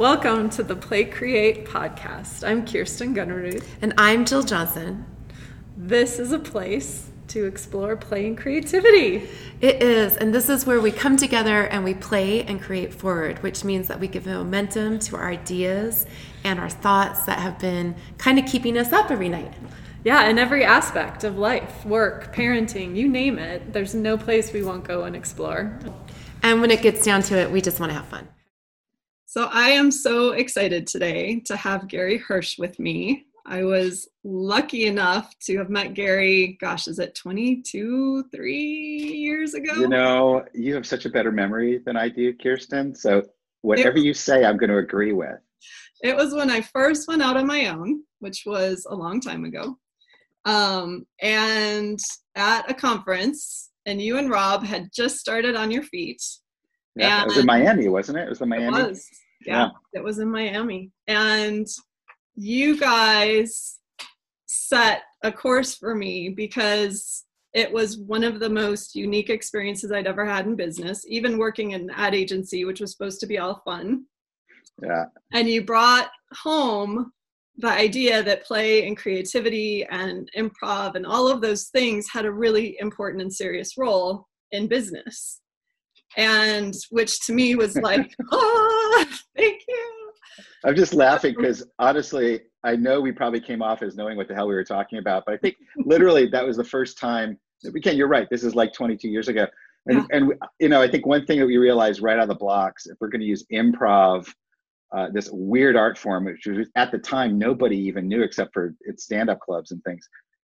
Welcome to the Play Create podcast. I'm Kirsten Gunnerud. And I'm Jill Johnson. This is a place to explore play and creativity. It is, and this is where we come together and we play and create forward, which means that we give momentum to our ideas and our thoughts that have been kind of keeping us up every night. Yeah, in every aspect of life, work, parenting, you name it, there's no place we won't go and explore. And when it gets down to it, we just want to have fun. So I am so excited today to have Gary Hirsch with me. I was lucky enough to have met Gary, gosh, is it 22, three years ago? You know, you have such a better memory than I do, Kirsten. So whatever you say, I'm going to agree with. It was when I first went out on my own, which was a long time ago. Um, and at a conference, and you and Rob had just started on your feet yeah, it was in Miami, wasn't it? It was the Miami. It was. Yeah, yeah, it was in Miami. And you guys set a course for me because it was one of the most unique experiences I'd ever had in business, even working in an ad agency, which was supposed to be all fun. Yeah. And you brought home the idea that play and creativity and improv and all of those things had a really important and serious role in business and which to me was like, oh, thank you. I'm just laughing because honestly, I know we probably came off as knowing what the hell we were talking about, but I think literally that was the first time. Again, you're right. This is like 22 years ago, and yeah. and you know, I think one thing that we realized right out of the blocks, if we're going to use improv, uh, this weird art form, which was at the time nobody even knew except for its stand-up clubs and things.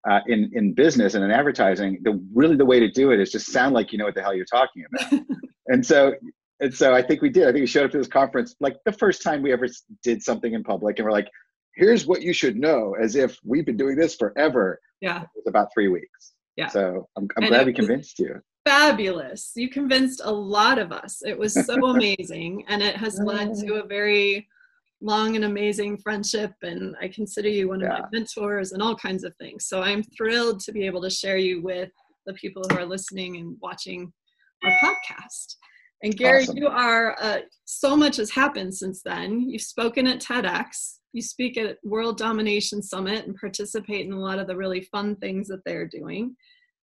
Uh, in in business and in advertising, the really the way to do it is just sound like you know what the hell you're talking about. and so and so I think we did. I think we showed up to this conference like the first time we ever did something in public, and we're like, "Here's what you should know," as if we've been doing this forever. Yeah, it was about three weeks. Yeah. So I'm, I'm glad we convinced you. Fabulous! You convinced a lot of us. It was so amazing, and it has led to a very long and amazing friendship and i consider you one of yeah. my mentors and all kinds of things so i'm thrilled to be able to share you with the people who are listening and watching our podcast and gary awesome. you are uh, so much has happened since then you've spoken at tedx you speak at world domination summit and participate in a lot of the really fun things that they're doing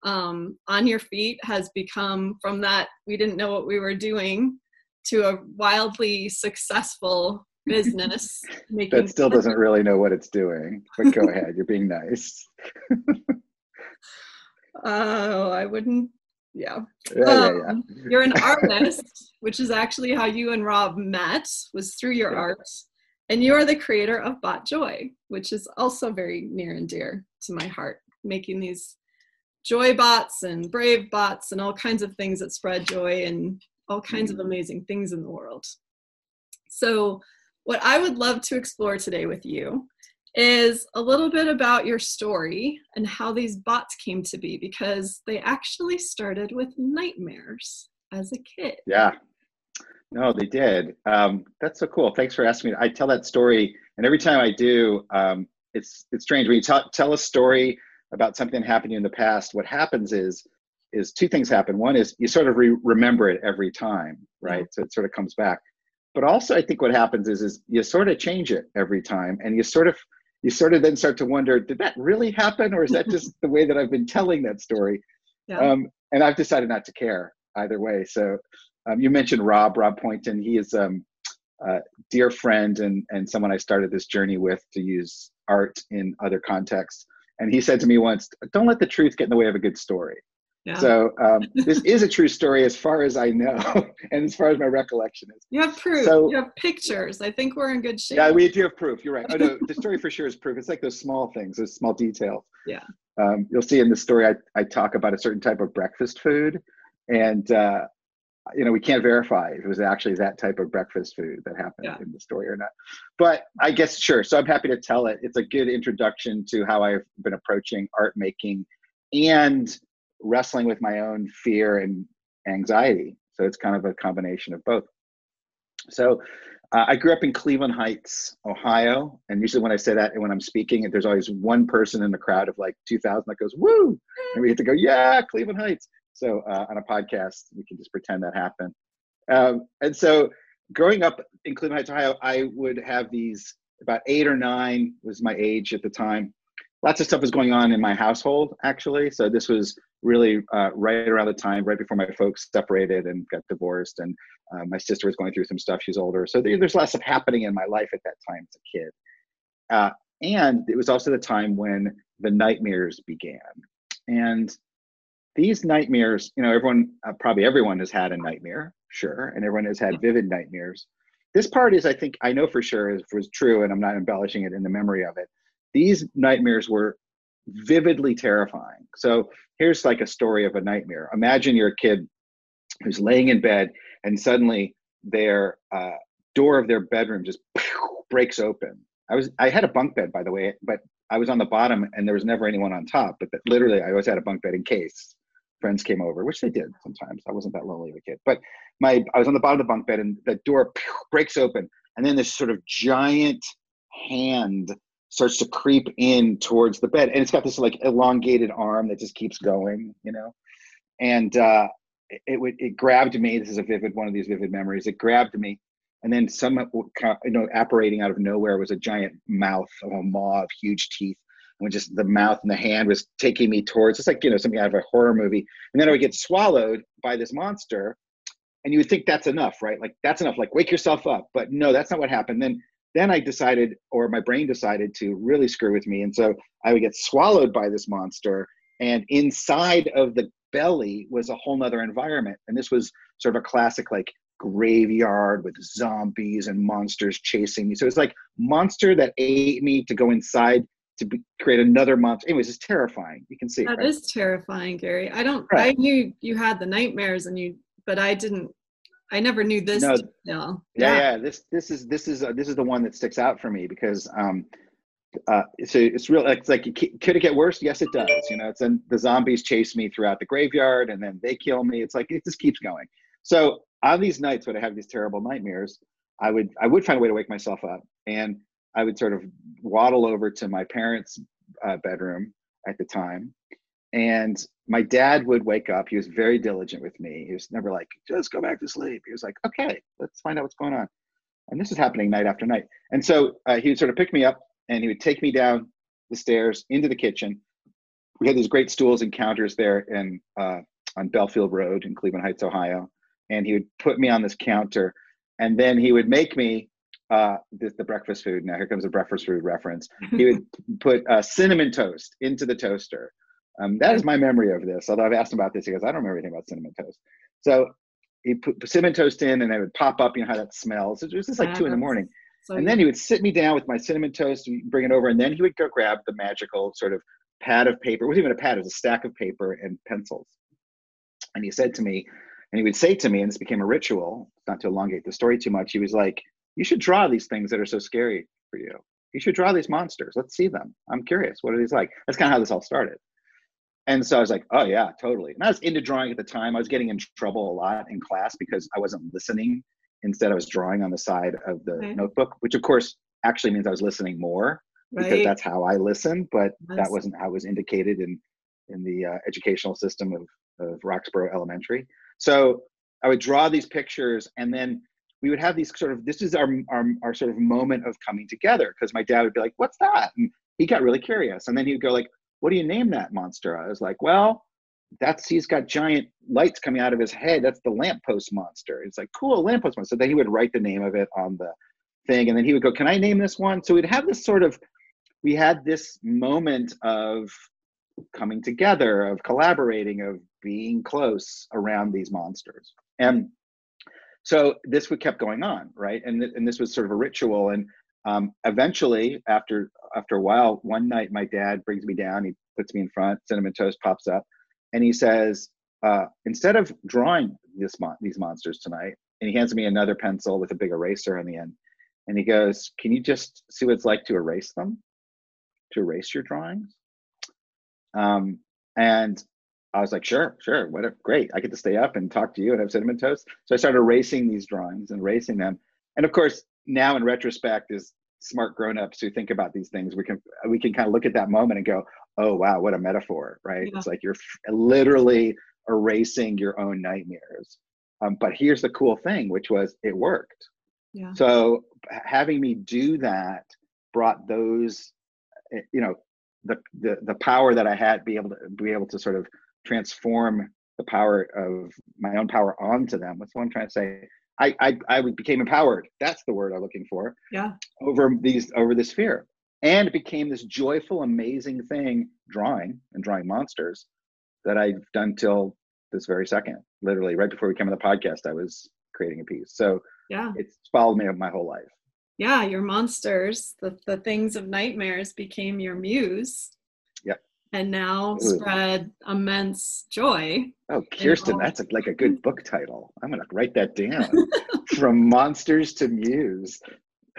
um, on your feet has become from that we didn't know what we were doing to a wildly successful business. that still doesn't really know what it's doing, but go ahead. You're being nice. Oh, I wouldn't. Yeah. Yeah, um, yeah, yeah. You're an artist, which is actually how you and Rob met, was through your art. And you are the creator of Bot Joy, which is also very near and dear to my heart, making these joy bots and brave bots and all kinds of things that spread joy and all kinds mm-hmm. of amazing things in the world. So, what I would love to explore today with you is a little bit about your story and how these bots came to be because they actually started with nightmares as a kid. Yeah. No, they did. Um, that's so cool. Thanks for asking me. I tell that story, and every time I do, um, it's it's strange when you t- tell a story about something happening in the past. What happens is is two things happen. One is you sort of re- remember it every time, right? So it sort of comes back but also i think what happens is is you sort of change it every time and you sort of you sort of then start to wonder did that really happen? Or is that just the way that i've been telling that story? Yeah. um, and i've decided not to care either way. So um, you mentioned rob rob poynton. He is um, a dear friend and, and someone i started this journey with to use art in other contexts. And he said to me once don't let the truth get in the way of a good story yeah. So um, this is a true story as far as I know, and as far as my recollection is. You have proof. So, you have pictures. I think we're in good shape. Yeah, we do have proof. You're right. Oh no, the story for sure is proof. It's like those small things, those small details. Yeah. Um, you'll see in the story, I, I talk about a certain type of breakfast food, and uh, you know we can't verify if it was actually that type of breakfast food that happened yeah. in the story or not. But I guess sure. So I'm happy to tell it. It's a good introduction to how I've been approaching art making and wrestling with my own fear and anxiety. So it's kind of a combination of both. So uh, I grew up in Cleveland Heights, Ohio. And usually when I say that, and when I'm speaking, there's always one person in the crowd of like 2,000 that goes, woo! And we get to go, yeah, Cleveland Heights. So uh, on a podcast, we can just pretend that happened. Um, and so growing up in Cleveland Heights, Ohio, I would have these about eight or nine was my age at the time. Lots of stuff was going on in my household, actually. So this was really uh, right around the time, right before my folks separated and got divorced, and uh, my sister was going through some stuff. She's older, so there's lots of happening in my life at that time as a kid. Uh, and it was also the time when the nightmares began, and these nightmares, you know, everyone, uh, probably everyone has had a nightmare, sure, and everyone has had vivid nightmares. This part is, I think, I know for sure is was true, and I'm not embellishing it in the memory of it. These nightmares were vividly terrifying. So here's like a story of a nightmare. Imagine you're a kid who's laying in bed, and suddenly their uh, door of their bedroom just breaks open. I was I had a bunk bed by the way, but I was on the bottom and there was never anyone on top. But literally, I always had a bunk bed in case friends came over, which they did sometimes. I wasn't that lonely of a kid, but my I was on the bottom of the bunk bed and the door breaks open, and then this sort of giant hand starts to creep in towards the bed, and it's got this like elongated arm that just keeps going, you know, and uh, it, it it grabbed me. This is a vivid one of these vivid memories. It grabbed me, and then some you know apparating out of nowhere was a giant mouth of a maw of huge teeth. And just the mouth and the hand was taking me towards it's like you know something out of a horror movie. And then i would get swallowed by this monster. And you would think that's enough right? Like that's enough. Like wake yourself up. But no that's not what happened. Then then i decided or my brain decided to really screw with me and so i would get swallowed by this monster and inside of the belly was a whole nother environment and this was sort of a classic like graveyard with zombies and monsters chasing me so it's like monster that ate me to go inside to be, create another monster. Anyways, it's terrifying. You can see that right? is terrifying, Gary. I don't. Right. I knew you had the nightmares, and you, but I didn't. I never knew this. No, yeah, yeah, yeah. This this is this is uh, this is the one that sticks out for me because um, uh, so it's real. It's like could it get worse? Yes, it does. You know, it's and the zombies chase me throughout the graveyard, and then they kill me. It's like it just keeps going. So on these nights when I have these terrible nightmares, I would I would find a way to wake myself up, and I would sort of waddle over to my parents' uh, bedroom at the time. And my dad would wake up. He was very diligent with me. He was never like, just go back to sleep. He was like, okay, let's find out what's going on. And this is happening night after night. And so uh, he would sort of pick me up and he would take me down the stairs into the kitchen. We had these great stools and counters there in, uh, on Belfield Road in Cleveland Heights, Ohio. And he would put me on this counter and then he would make me uh, the, the, breakfast food. Now here comes a breakfast food reference. He would put uh, cinnamon toast into the toaster. Um, that is my memory of this. Although I've asked him about this, he goes, "I don't remember anything about cinnamon toast." So he put cinnamon toast in, and it would pop up. You know how that smells. It was just like two in the morning. So and then he would sit me down with my cinnamon toast, and bring it over, and then he would go grab the magical sort of pad of paper. It wasn't even a pad; it was a stack of paper and pencils. And he said to me, and he would say to me, and this became a ritual. Not to elongate the story too much, he was like, you should draw these things that are so scary for you. You should draw these monsters. Let's see them. I'm curious. What are these like? That's kind of how this all started. And so I was like, oh, yeah, totally. And I was into drawing at the time. I was getting in trouble a lot in class because I wasn't listening. Instead, I was drawing on the side of the okay. notebook, which of course actually means I was listening more right. because that's how I listen. But that wasn't how it was indicated in, in the uh, educational system of, of Roxboro Elementary. So I would draw these pictures and then we would have these sort of this is our our, our sort of moment of coming together because my dad would be like what's that and he got really curious and then he would go like what do you name that monster? I was like well that's he's got giant lights coming out of his head. That's the lamppost monster. It's like cool lamppost monster. So then he would write the name of it on the thing and then he would go can i name this one? So we'd have this sort of we had this moment of coming together of collaborating of being close around these monsters. And so this would kept going on right? And, th- and this was sort of a ritual and um, eventually after after a while one night my dad brings me down he puts me in front cinnamon toast pops up and he says uh, instead of drawing this mon- these monsters tonight and he hands me another pencil with a big eraser on the end and he goes can you just see what it's like to erase them to erase your drawings um, and I was like, sure, sure, whatever, great. I get to stay up and talk to you and have cinnamon toast. So I started erasing these drawings and erasing them. And of course, now in retrospect, as smart grown-ups who think about these things, we can we can kind of look at that moment and go, oh wow, what a metaphor, right? Yeah. It's like you're literally erasing your own nightmares. Um, but here's the cool thing, which was it worked. Yeah. So having me do that brought those, eh, you know, the, the the power that I had be able to be able to sort of transform the power of my own power onto them. What's what I'm trying to say? I, I I became empowered. That's the word I'm looking for. Yeah. Over these over this fear, and it became this joyful, amazing thing, drawing and drawing monsters, that I've done till this very second. Literally, right before we came on the podcast, I was creating a piece. So yeah, it's followed me up my whole life. Yeah, your monsters, the the things of nightmares, became your muse and now Ooh. spread immense joy. Oh, Kirsten, that's a, like a good book title. I'm going to write that down. From monsters to muse,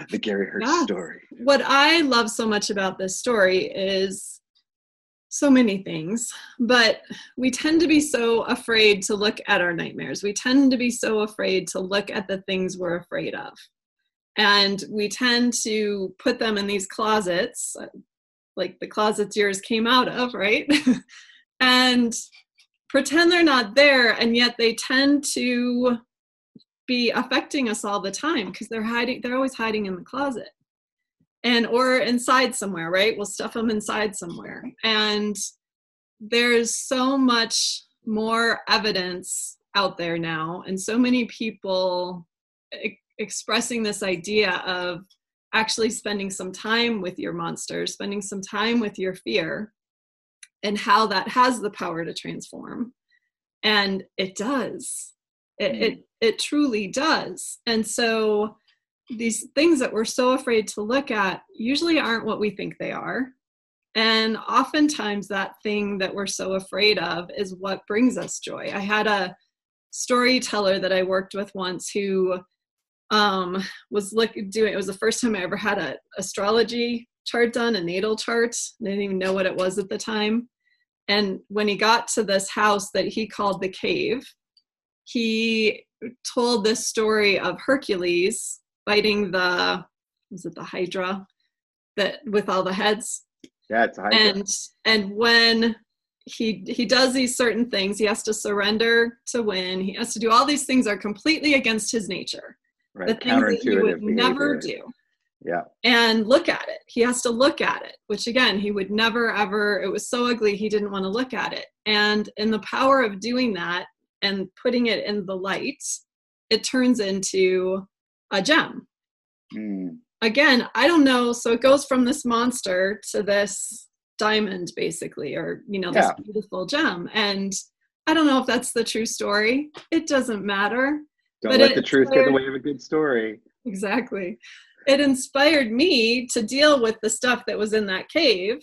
the Gary yeah. story. What I love so much about this story is so many things, but we tend to be so afraid to look at our nightmares. We tend to be so afraid to look at the things we're afraid of. And we tend to put them in these closets like the closets yours came out of, right? and pretend they're not there, and yet they tend to be affecting us all the time because they're hiding, they're always hiding in the closet and or inside somewhere, right? We'll stuff them inside somewhere. And there's so much more evidence out there now, and so many people expressing this idea of actually spending some time with your monster, spending some time with your fear, and how that has the power to transform. And it does. It, mm. it, it truly does. And so these things that we're so afraid to look at usually aren't what we think they are. And oftentimes, that thing that we're so afraid of is what brings us joy. I had a storyteller that I worked with once who um, was look doing it was the first time I ever had a astrology chart done, a natal chart. I didn't even know what it was at the time. And when he got to this house that he called the cave, he told this story of Hercules fighting the was it the Hydra that with all the heads. Yeah, it's Hydra. And and when he he does these certain things, he has to surrender to win. He has to do all these things are completely against his nature right. the things that he would never do. Yeah. And look at it. He has to look at it, which again, he would never ever, it was so ugly, he didn't want to look at it. And in the power of doing that and putting it in the light, it turns into a gem. Mm. Again, I don't know. So it goes from this monster to this diamond, basically, or, you know, this yeah. beautiful gem. And I don't know if that's the true story. It doesn't matter. Don't but let the truth get in the way of a good story. Exactly. It inspired me to deal with the stuff that was in that cave.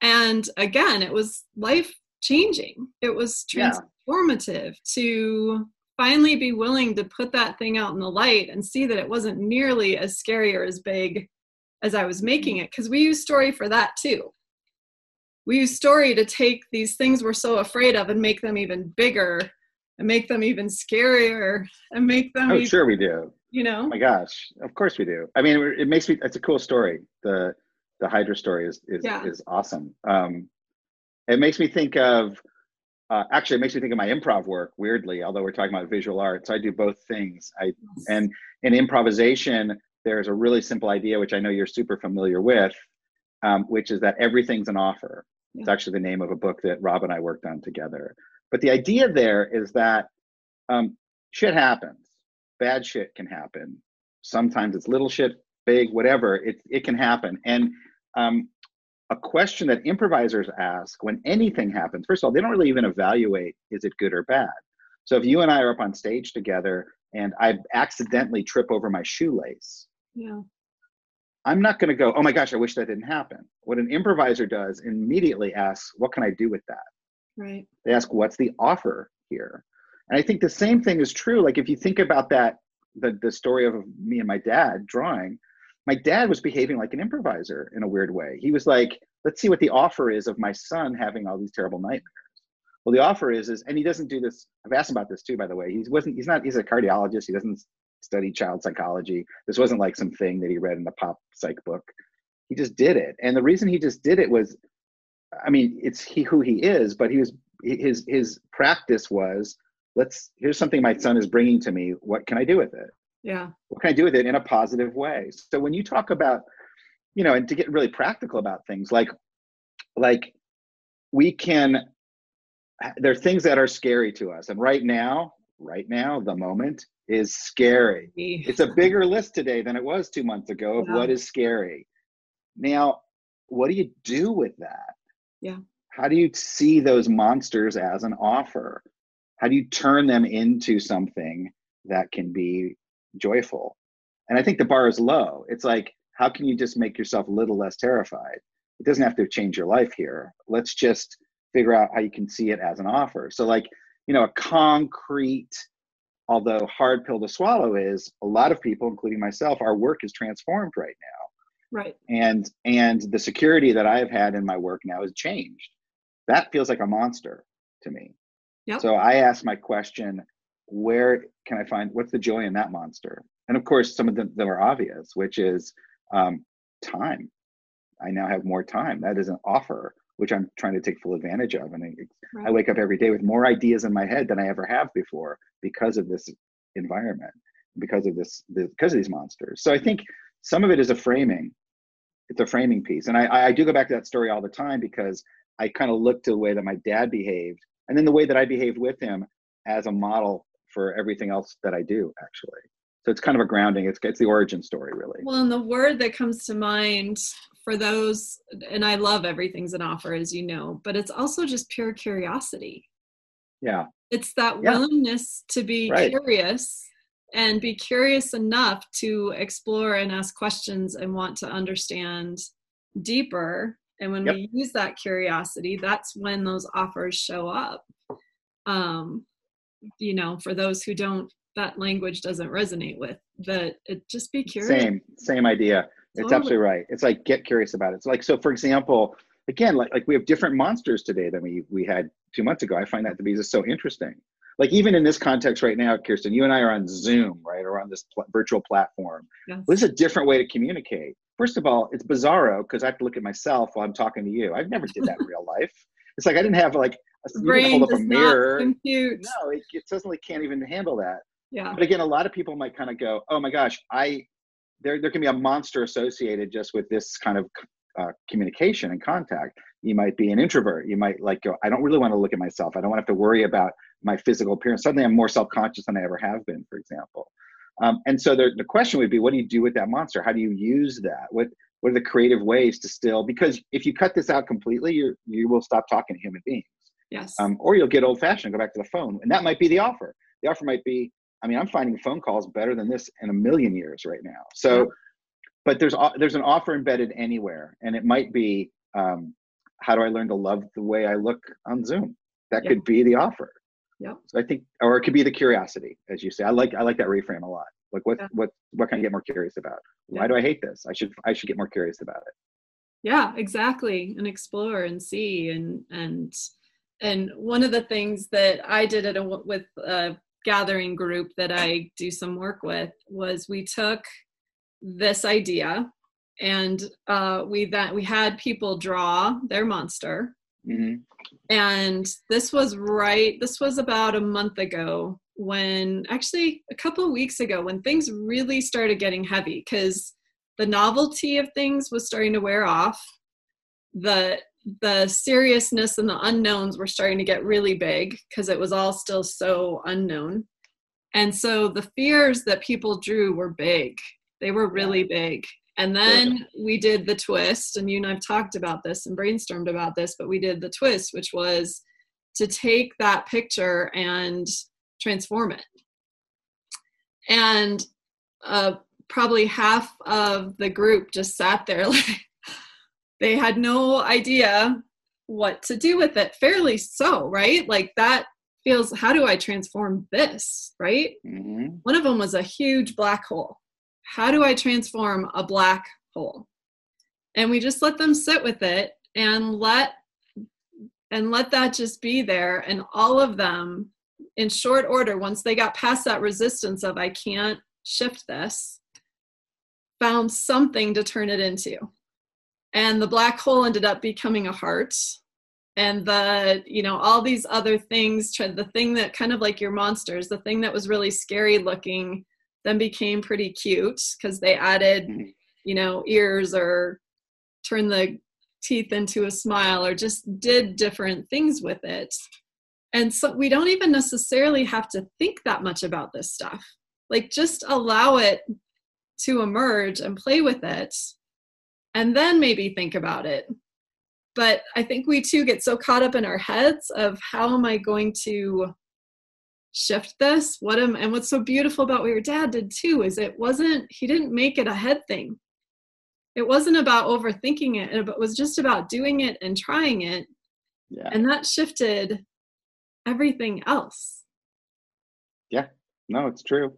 And again, it was life changing. It was transformative yeah. to finally be willing to put that thing out in the light and see that it wasn't nearly as scary or as big as I was making it. Because we use story for that too. We use story to take these things we're so afraid of and make them even bigger and make them even scarier and make them. Oh, even, sure we do. You know. Oh my gosh, of course we do. I mean, it makes me. It's a cool story. The the Hydra story is is yeah. is awesome. Um, it makes me think of. Uh, actually, it makes me think of my improv work. Weirdly, although we're talking about visual arts, I do both things. I yes. and in improvisation, there's a really simple idea which I know you're super familiar with, um, which is that everything's an offer. Yeah. It's actually the name of a book that Rob and I worked on together. But the idea there is that um, shit happens. Bad shit can happen. Sometimes it's little shit, big, whatever. It it can happen. And um, a question that improvisers ask when anything happens, first of all, they don't really even evaluate is it good or bad. So if you and I are up on stage together and I accidentally trip over my shoelace, yeah. I'm not going to go, oh my gosh, I wish that didn't happen. What an improviser does immediately asks, what can I do with that? Right. They ask, what's the offer here? And I think the same thing is true. Like if you think about that, the, the story of me and my dad drawing, my dad was behaving like an improviser in a weird way. He was like, let's see what the offer is of my son having all these terrible nightmares. Well, the offer is, is, and he doesn't do this. I've asked him about this too, by the way. He wasn't, he's not, he's a cardiologist. He doesn't study child psychology. This wasn't like some thing that he read in the pop psych book. He just did it. And the reason he just did it was I mean, it's he who he is, but he was his his practice was let's here's something my son is bringing to me. What can I do with it? Yeah. What can I do with it in a positive way? So when you talk about, you know, and to get really practical about things like, like we can, there are things that are scary to us. And right now, right now, the moment is scary. It's a bigger list today than it was two months ago of yeah. what is scary. Now, what do you do with that? Yeah. How do you see those monsters as an offer? How do you turn them into something that can be joyful? And I think the bar is low. It's like, how can you just make yourself a little less terrified? It doesn't have to change your life here. Let's just figure out how you can see it as an offer. So, like, you know, a concrete, although hard pill to swallow is a lot of people, including myself, our work is transformed right now. Right. And and the security that I've had in my work now has changed. That feels like a monster to me. Yep. So I ask my question, where can I find what's the joy in that monster? And of course, some of them, them are obvious, which is um, time. I now have more time. That is an offer, which I'm trying to take full advantage of. And I, right. I wake up every day with more ideas in my head than I ever have before because of this environment, because of this, because of these monsters. So I think some of it is a framing. It's a framing piece. And I, I do go back to that story all the time because I kind of look to the way that my dad behaved and then the way that I behaved with him as a model for everything else that I do, actually. So it's kind of a grounding. It's it's the origin story, really. Well, and the word that comes to mind for those, and I love everything's an offer, as you know, but it's also just pure curiosity. Yeah. It's that yeah. willingness to be right. curious and be curious enough to explore and ask questions and want to understand deeper. And when yep. we use that curiosity that's when those offers show up. Um you know for those who don't that language doesn't resonate with that it just be curious. Same same idea. It's absolutely right. It's like get curious about it. So like so for example again like, like we have different monsters today than we we had two months ago. I find that to be just so interesting like even in this context right now kirsten you and i are on zoom right or on this pl- virtual platform yes. this is a different way to communicate first of all, it's bizarro because I have to look at myself while I'm talking to you. I've never did that in real life. It's like I didn't have like a, brain hold up a mirror. compute. No, it, it suddenly can't even handle that. Yeah. But again, a lot of people might kind of go, "Oh my gosh, I there there can be a monster associated just with this kind of uh, communication and contact. You might be an introvert. You might like go, I don't really want to look at myself. I don't want to have to worry about my physical appearance. Suddenly, I'm more self conscious than I ever have been, for example. Um, and so the, the question would be, what do you do with that monster? How do you use that? What what are the creative ways to still? Because if you cut this out completely, you you will stop talking to human beings. Yes. Um, or you'll get old fashioned, go back to the phone, and that might be the offer. The offer might be, I mean, I'm finding phone calls better than this in a million years right now. So, yeah. but there's there's an offer embedded anywhere, and it might be, um, how do I learn to love the way I look on Zoom? That yep. could be the offer. Yeah. So I think, or it could be the curiosity, as you say. I like I like that reframe a lot. Like what yeah. what what can I get more curious about? Why yeah. do I hate this? I should I should get more curious about it. Yeah, exactly. And explore and see and and and one of the things that I did at a with a gathering group that I do some work with was we took this idea and uh, we that we had people draw their monster mm-hmm. And this was right, this was about a month ago when, actually, a couple of weeks ago, when things really started getting heavy because the novelty of things was starting to wear off. The the seriousness and the unknowns were starting to get really big because it was all still so unknown. And so the fears that people drew were big. They were really big. And then we did the twist, and you and I've talked about this and brainstormed about this, but we did the twist, which was to take that picture and transform it. And uh, probably half of the group just sat there like they had no idea what to do with it. Fairly so, right? Like that feels, how do I transform this, right? Mm-hmm. One of them was a huge black hole how do I transform a black hole? And we just let them sit with it and let and let that just be there and all of them in short order once they got past that resistance of I can't shift this found something to turn it into. And the black hole ended up becoming a heart and the you know all these other things the thing that kind of like your monsters the thing that was really scary looking then became pretty cute because they added, mm-hmm. you know, ears or turned the teeth into a smile or just did different things with it. And so we don't even necessarily have to think that much about this stuff. Like just allow it to emerge and play with it and then maybe think about it. But I think we too get so caught up in our heads of how am I going to shift this? What am and what's so beautiful about what your dad did too is it wasn't he didn't make it a head thing. It wasn't about overthinking it, it was just about doing it and trying it. Yeah. And that shifted everything else. Yeah, no, it's true.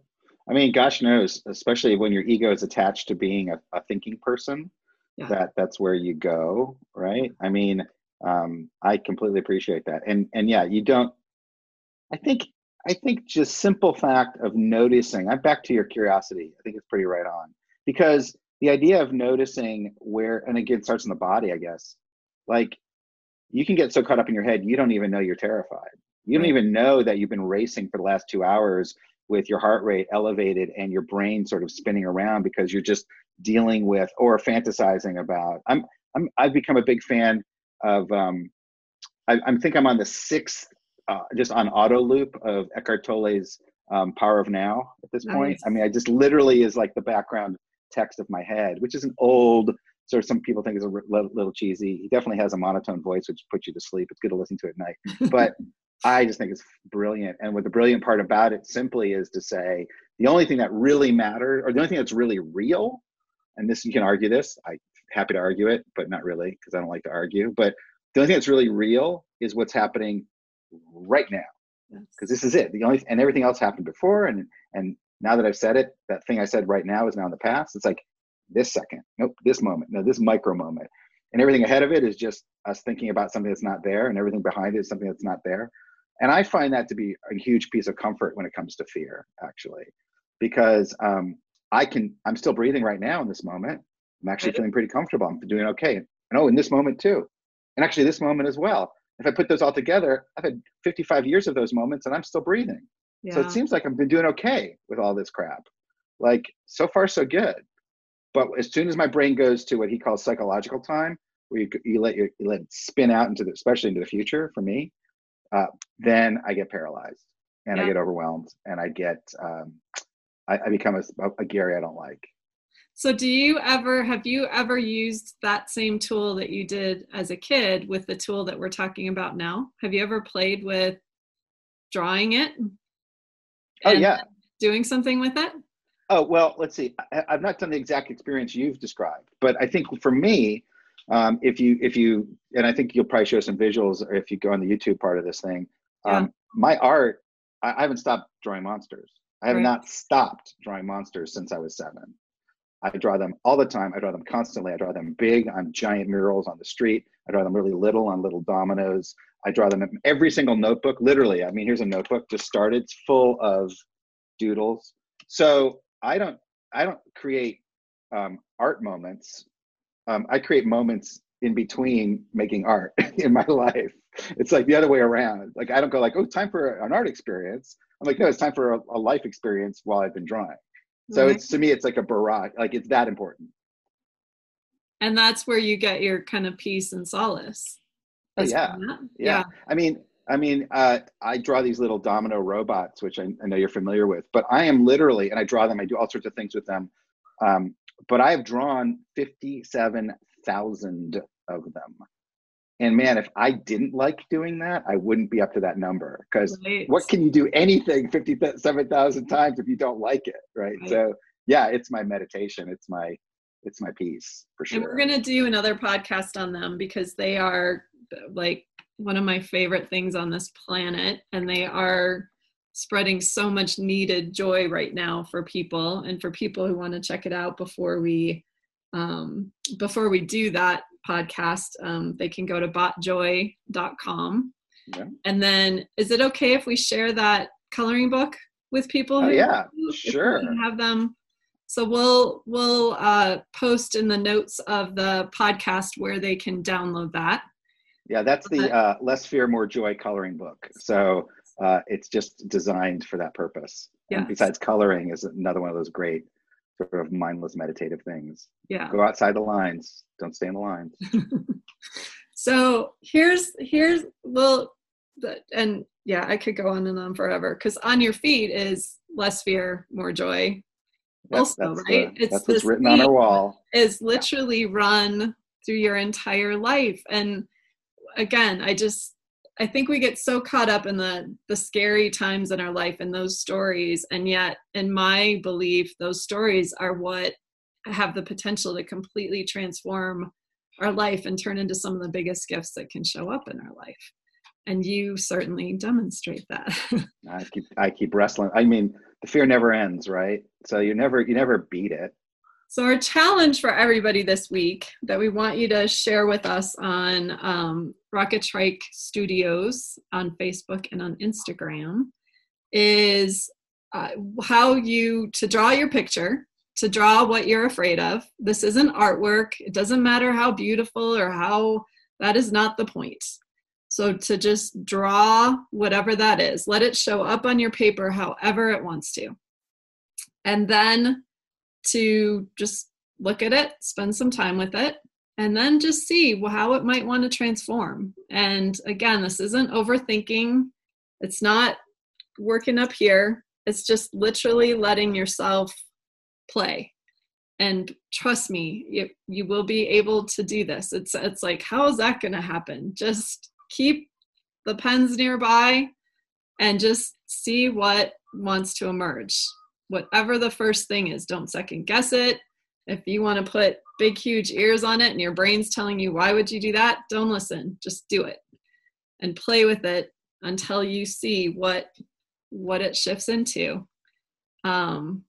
I mean, gosh knows, especially when your ego is attached to being a, a thinking person, yeah. that that's where you go, right? I mean, um, I completely appreciate that, and and yeah, you don't. I think I think just simple fact of noticing. I'm back to your curiosity. I think it's pretty right on because the idea of noticing where, and again, starts in the body, I guess. Like you can get so caught up in your head, you don't even know you're terrified. You don't even know that you've been racing for the last two hours with your heart rate elevated and your brain sort of spinning around because you're just dealing with or fantasizing about. I'm, I'm I've become a big fan of. Um, I, I think I'm on the sixth, uh, just on auto loop of Eckhart Tolle's um, Power of Now at this nice. point. I mean, I just literally is like the background text of my head, which is an old sort of some people think is a little cheesy. He definitely has a monotone voice, which puts you to sleep. It's good to listen to at night. But I just think it's brilliant. And what the brilliant part about it simply is to say the only thing that really matters, or the only thing that's really real, and this you can argue this. I'm happy to argue it, but not really because I don't like to argue. But the only thing that's really real is what's happening right now, because this is it. The only and everything else happened before, and and now that I've said it, that thing I said right now is now in the past. It's like this second, nope, this moment, no, this micro moment, and everything ahead of it is just us thinking about something that's not there, and everything behind it is something that's not there. And I find that to be a huge piece of comfort when it comes to fear, actually, because um, I can, I'm still breathing right now in this moment. I'm actually feeling pretty comfortable. I'm doing okay. And oh, in this moment too. And actually, this moment as well. If I put those all together, I've had 55 years of those moments and I'm still breathing. Yeah. So it seems like I've been doing okay with all this crap. Like, so far, so good. But as soon as my brain goes to what he calls psychological time, where you, you let your, you let it spin out into the, especially into the future for me, uh, then I get paralyzed and yeah. I get overwhelmed and I get, um, I, I, become a, a Gary I don't like. So, do you ever have you ever used that same tool that you did as a kid with the tool that we're talking about now? Have you ever played with drawing it? Oh yeah, doing something with it. Oh well, let's see. I, I've not done the exact experience you've described, but I think for me, um, if you if you and I think you'll probably show some visuals if you go on the YouTube part of this thing. Yeah. Um, my art, I, I, haven't stopped drawing monsters. I have right. not stopped drawing monsters since I was seven. I draw them all the time. I draw them constantly. I draw them big on giant murals on the street. I draw them really little on little dominoes. I draw them in every single notebook. Literally, I mean, here's a notebook just started. It's full of doodles. So I don't I don't create um, art moments um, I create moments in between making art in my life. It's like the other way around. Like I don't go like, oh, time for an art experience. I'm like, no, it's time for a, a life experience while I've been drawing. So it's to me, it's like a barrage. Like it's that important. And that's where you get your kind of peace and solace. Oh, yeah. yeah. yeah. I mean, I mean, uh, I draw these little domino robots, which I, I, know you're familiar with, but I am literally, and I draw them, I do all sorts of things with them. Um, but I have drawn 57,000 of them. And man, if I didn't like doing that, I wouldn't be up to that number because right. what can you do anything 57,000 times if you don't like it, right? right? So yeah, it's my meditation. It's my, it's my peace for sure. And we're going to do another podcast on them because they are like one of my favorite things on this planet and they are spreading so much needed joy right now for people and for people who want to check it out before we um, before we do that podcast um, they can go to botjoy.com yeah. and then is it okay if we share that coloring book with people oh, yeah sure. have them? So we'll we'll uh, post in the notes of the podcast where they can download that. Yeah that's the uh, less fear more joy coloring book. So uh, it's just designed for that purpose. Yeah. And besides coloring is another one of those great sort of mindless meditative things. Yeah. Go outside the lines. Don't stay in the lines. so here's here's well and yeah, I could go on and on forever because on your feet is less fear, more joy. Yep, also, right? The, it's that's what's written on our wall. Is literally yeah. run through your entire life. And again, I just I think we get so caught up in the the scary times in our life and those stories. And yet, in my belief, those stories are what have the potential to completely transform our life and turn into some of the biggest gifts that can show up in our life. And you certainly demonstrate that. I keep i keep wrestling i mean the fear never ends right? So you never you never beat it. So our challenge for everybody this week that we want you to share with us on um, rocket trike studios on facebook and on instagram is uh, how you to draw your picture to draw what you're afraid of. This isn't artwork. It doesn't matter how beautiful or how that is not the point. So to just draw whatever that is, let it show up on your paper however it wants to. And then to just look at it, spend some time with it, and then just see how it might want to transform. And again, this isn't overthinking, it's not working up here, it's just literally letting yourself play. And trust me, you, you will be able to do this. It's it's like, how is that going to happen? Just keep the pens nearby and just see what wants to emerge. Whatever the first thing is, don't second guess it. If you want to put big, huge ears on it and your brain's telling you, why would you do that? Don't listen. Just do it and play with it until you see what what it shifts into. Um,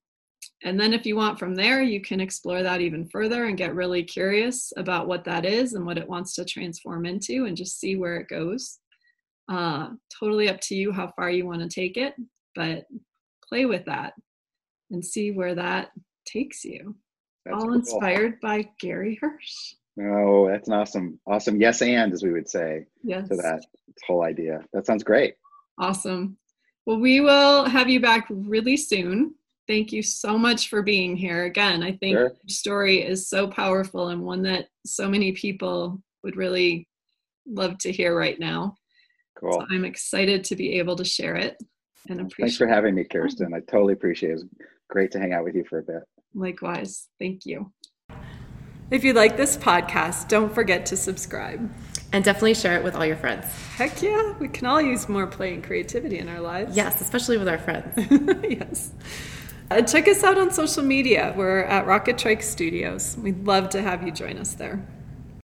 and then if you want from there, you can explore that even further and get really curious about what that is and what it wants to transform into and just see where it goes. Uh, totally up to you how far you want to take it, but play with that and see where that takes you. That's All cool. inspired by Gary Hirsch. Oh, that's an awesome, awesome yes and as we would say yes. to that whole idea. That sounds great. Awesome. Well, we will have you back really soon thank you so much for being here again. I think sure. your story is so powerful and one that so many people would really love to hear right now. Cool. So I'm excited to be able to share it and appreciate Thanks for having me, Kirsten. I totally appreciate it. It was great to hang out with you for a bit. Likewise. Thank you. If you like this podcast, don't forget to subscribe. And definitely share it with all your friends. Heck yeah, we can all use more play and creativity in our lives. Yes, especially with our friends. yes. Uh, check us out on social media. We're at Rocket Trike Studios. We'd love to have you join us there.